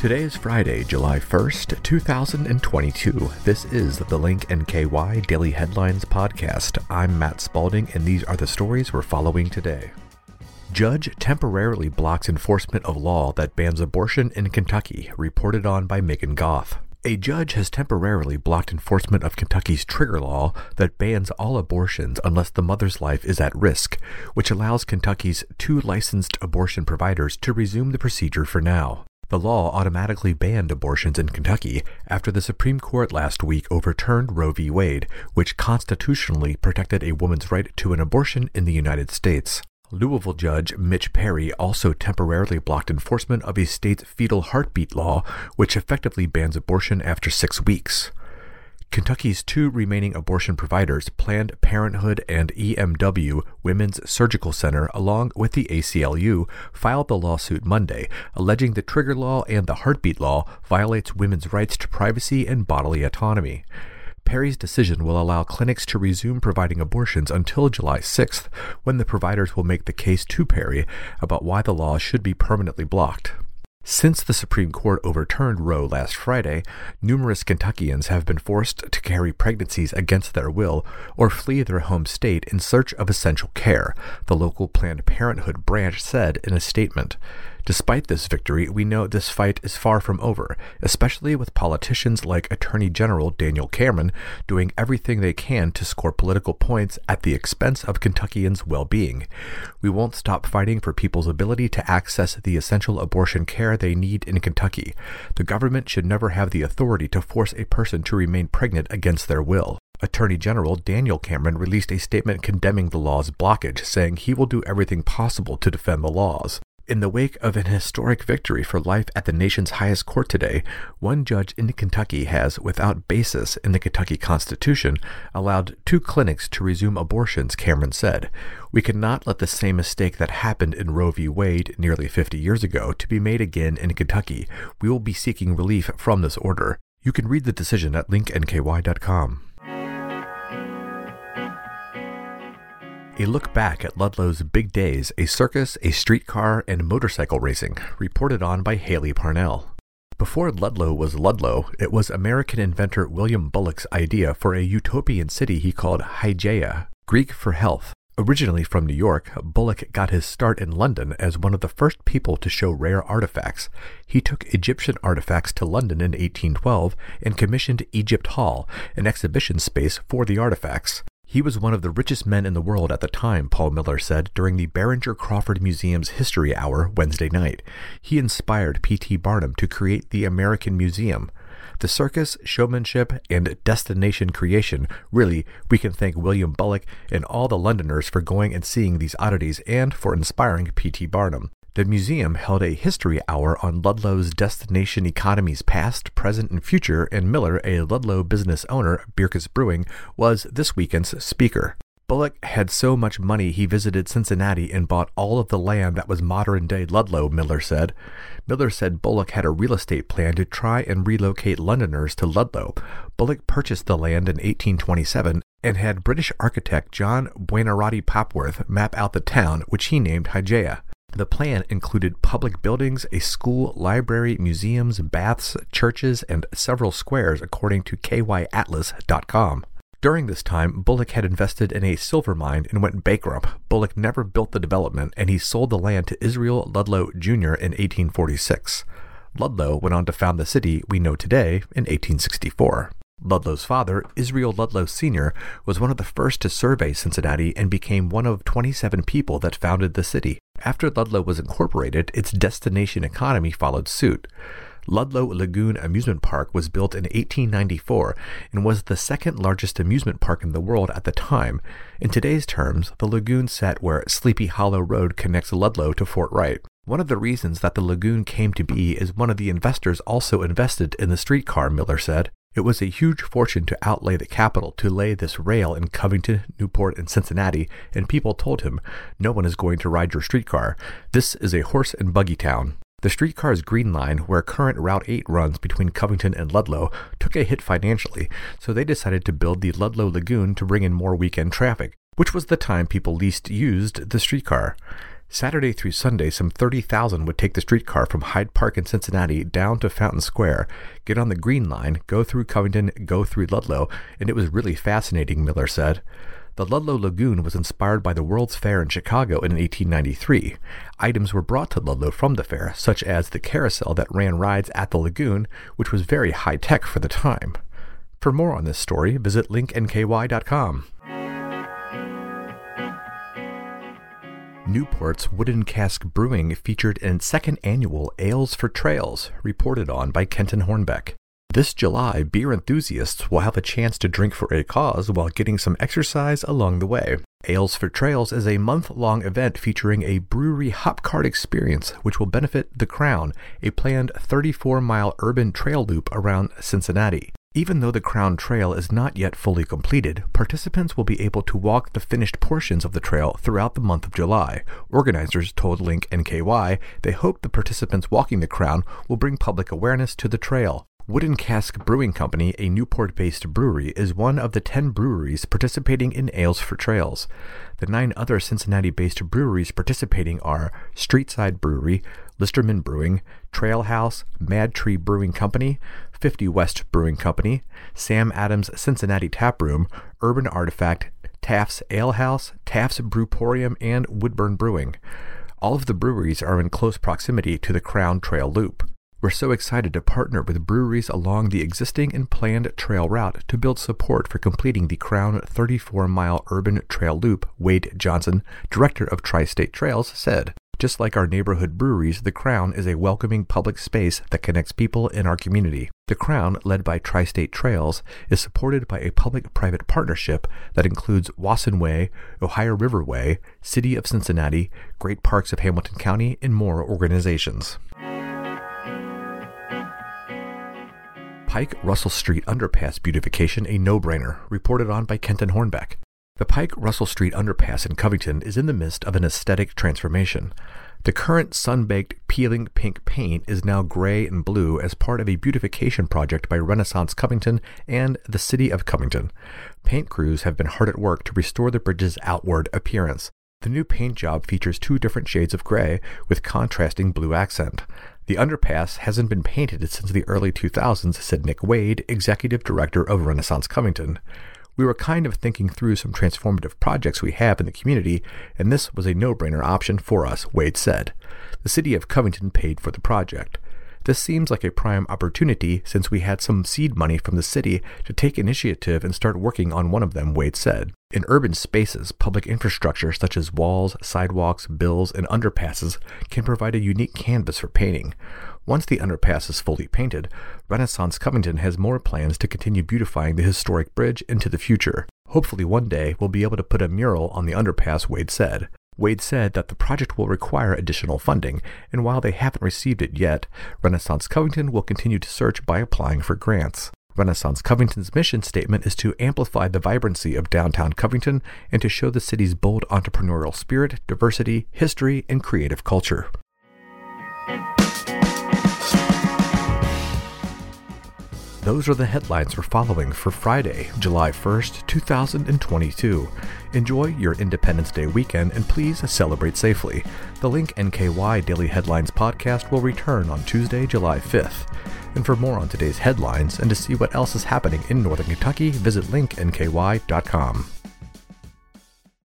Today is Friday, July 1st, 2022. This is the Link NKY Daily Headlines Podcast. I'm Matt Spalding, and these are the stories we're following today. Judge temporarily blocks enforcement of law that bans abortion in Kentucky, reported on by Megan Goth. A judge has temporarily blocked enforcement of Kentucky's trigger law that bans all abortions unless the mother's life is at risk, which allows Kentucky's two licensed abortion providers to resume the procedure for now. The law automatically banned abortions in Kentucky after the Supreme Court last week overturned Roe v. Wade, which constitutionally protected a woman's right to an abortion in the United States. Louisville Judge Mitch Perry also temporarily blocked enforcement of a state's fetal heartbeat law, which effectively bans abortion after six weeks. Kentucky's two remaining abortion providers, Planned Parenthood and EMW Women's Surgical Center, along with the ACLU, filed the lawsuit Monday, alleging the trigger law and the heartbeat law violates women's rights to privacy and bodily autonomy. Perry's decision will allow clinics to resume providing abortions until July 6th, when the providers will make the case to Perry about why the law should be permanently blocked. Since the Supreme Court overturned Roe last Friday, numerous Kentuckians have been forced to carry pregnancies against their will or flee their home state in search of essential care, the local Planned Parenthood branch said in a statement. Despite this victory, we know this fight is far from over, especially with politicians like Attorney General Daniel Cameron doing everything they can to score political points at the expense of Kentuckians' well being. We won't stop fighting for people's ability to access the essential abortion care they need in Kentucky. The government should never have the authority to force a person to remain pregnant against their will. Attorney General Daniel Cameron released a statement condemning the law's blockage, saying he will do everything possible to defend the laws. In the wake of an historic victory for life at the nation's highest court today, one judge in Kentucky has, without basis in the Kentucky Constitution, allowed two clinics to resume abortions, Cameron said. We cannot let the same mistake that happened in Roe v. Wade nearly 50 years ago to be made again in Kentucky. We will be seeking relief from this order. You can read the decision at linknky.com. A look back at Ludlow's big days, a circus, a streetcar, and motorcycle racing, reported on by Haley Parnell. Before Ludlow was Ludlow, it was American inventor William Bullock's idea for a utopian city he called Hygeia, Greek for health. Originally from New York, Bullock got his start in London as one of the first people to show rare artifacts. He took Egyptian artifacts to London in 1812 and commissioned Egypt Hall, an exhibition space for the artifacts. He was one of the richest men in the world at the time, Paul Miller said during the Behringer Crawford Museum's History Hour Wednesday night. He inspired P.T. Barnum to create the American Museum. The circus, showmanship, and destination creation really, we can thank William Bullock and all the Londoners for going and seeing these oddities and for inspiring P.T. Barnum. The museum held a history hour on Ludlow's destination economies past, present, and future, and Miller, a Ludlow business owner, Bircus Brewing, was this weekend's speaker. Bullock had so much money he visited Cincinnati and bought all of the land that was modern day Ludlow, Miller said. Miller said Bullock had a real estate plan to try and relocate Londoners to Ludlow. Bullock purchased the land in 1827 and had British architect John Buonarotti Papworth map out the town, which he named Hygeia. The plan included public buildings, a school, library, museums, baths, churches, and several squares, according to kyatlas.com. During this time, Bullock had invested in a silver mine and went bankrupt. Bullock never built the development, and he sold the land to Israel Ludlow Jr. in 1846. Ludlow went on to found the city we know today in 1864. Ludlow's father, Israel Ludlow Sr., was one of the first to survey Cincinnati and became one of 27 people that founded the city. After Ludlow was incorporated, its destination economy followed suit. Ludlow Lagoon Amusement Park was built in 1894 and was the second largest amusement park in the world at the time. In today's terms, the lagoon sat where Sleepy Hollow Road connects Ludlow to Fort Wright. One of the reasons that the lagoon came to be is one of the investors also invested in the streetcar, Miller said. It was a huge fortune to outlay the capital to lay this rail in Covington, Newport, and Cincinnati, and people told him, No one is going to ride your streetcar. This is a horse and buggy town. The streetcar's Green Line, where current Route 8 runs between Covington and Ludlow, took a hit financially, so they decided to build the Ludlow Lagoon to bring in more weekend traffic, which was the time people least used the streetcar. Saturday through Sunday, some 30,000 would take the streetcar from Hyde Park in Cincinnati down to Fountain Square, get on the Green Line, go through Covington, go through Ludlow, and it was really fascinating, Miller said. The Ludlow Lagoon was inspired by the World's Fair in Chicago in 1893. Items were brought to Ludlow from the fair, such as the carousel that ran rides at the lagoon, which was very high tech for the time. For more on this story, visit linknky.com. Newport's Wooden Cask Brewing featured in second annual Ales for Trails, reported on by Kenton Hornbeck. This July, beer enthusiasts will have a chance to drink for a cause while getting some exercise along the way. Ales for Trails is a month long event featuring a brewery hop cart experience which will benefit The Crown, a planned 34 mile urban trail loop around Cincinnati. Even though the Crown Trail is not yet fully completed, participants will be able to walk the finished portions of the trail throughout the month of July. Organizers told Link NKY they hope the participants walking the Crown will bring public awareness to the trail. Wooden Cask Brewing Company, a Newport based brewery, is one of the 10 breweries participating in Ales for Trails. The nine other Cincinnati based breweries participating are Streetside Brewery, Listerman Brewing, Trail House, MadTree Brewing Company, 50 West Brewing Company, Sam Adams Cincinnati Tap Room, Urban Artifact, Taft's Ale House, Taft's Brewporium, and Woodburn Brewing. All of the breweries are in close proximity to the Crown Trail Loop. We're so excited to partner with breweries along the existing and planned trail route to build support for completing the Crown 34 mile urban trail loop, Wade Johnson, director of Tri State Trails, said. Just like our neighborhood breweries, The Crown is a welcoming public space that connects people in our community. The Crown, led by Tri State Trails, is supported by a public private partnership that includes Wasson Way, Ohio River Way, City of Cincinnati, Great Parks of Hamilton County, and more organizations. Pike Russell Street Underpass beautification a no brainer, reported on by Kenton Hornbeck. The Pike Russell Street Underpass in Covington is in the midst of an aesthetic transformation. The current sun baked, peeling pink paint is now gray and blue as part of a beautification project by Renaissance Covington and the City of Covington. Paint crews have been hard at work to restore the bridge's outward appearance. The new paint job features two different shades of gray with contrasting blue accent. The underpass hasn't been painted since the early 2000s, said Nick Wade, executive director of Renaissance Covington we were kind of thinking through some transformative projects we have in the community, and this was a no brainer option for us, Wade said. The city of Covington paid for the project. This seems like a prime opportunity since we had some seed money from the city to take initiative and start working on one of them, Wade said. In urban spaces, public infrastructure such as walls, sidewalks, bills, and underpasses can provide a unique canvas for painting. Once the underpass is fully painted, Renaissance Covington has more plans to continue beautifying the historic bridge into the future. Hopefully, one day we'll be able to put a mural on the underpass, Wade said. Wade said that the project will require additional funding, and while they haven't received it yet, Renaissance Covington will continue to search by applying for grants. Renaissance Covington's mission statement is to amplify the vibrancy of downtown Covington and to show the city's bold entrepreneurial spirit, diversity, history, and creative culture. Those are the headlines we're following for Friday, July 1st, 2022. Enjoy your Independence Day weekend and please celebrate safely. The Link NKY Daily Headlines podcast will return on Tuesday, July 5th. And for more on today's headlines and to see what else is happening in Northern Kentucky, visit linknky.com.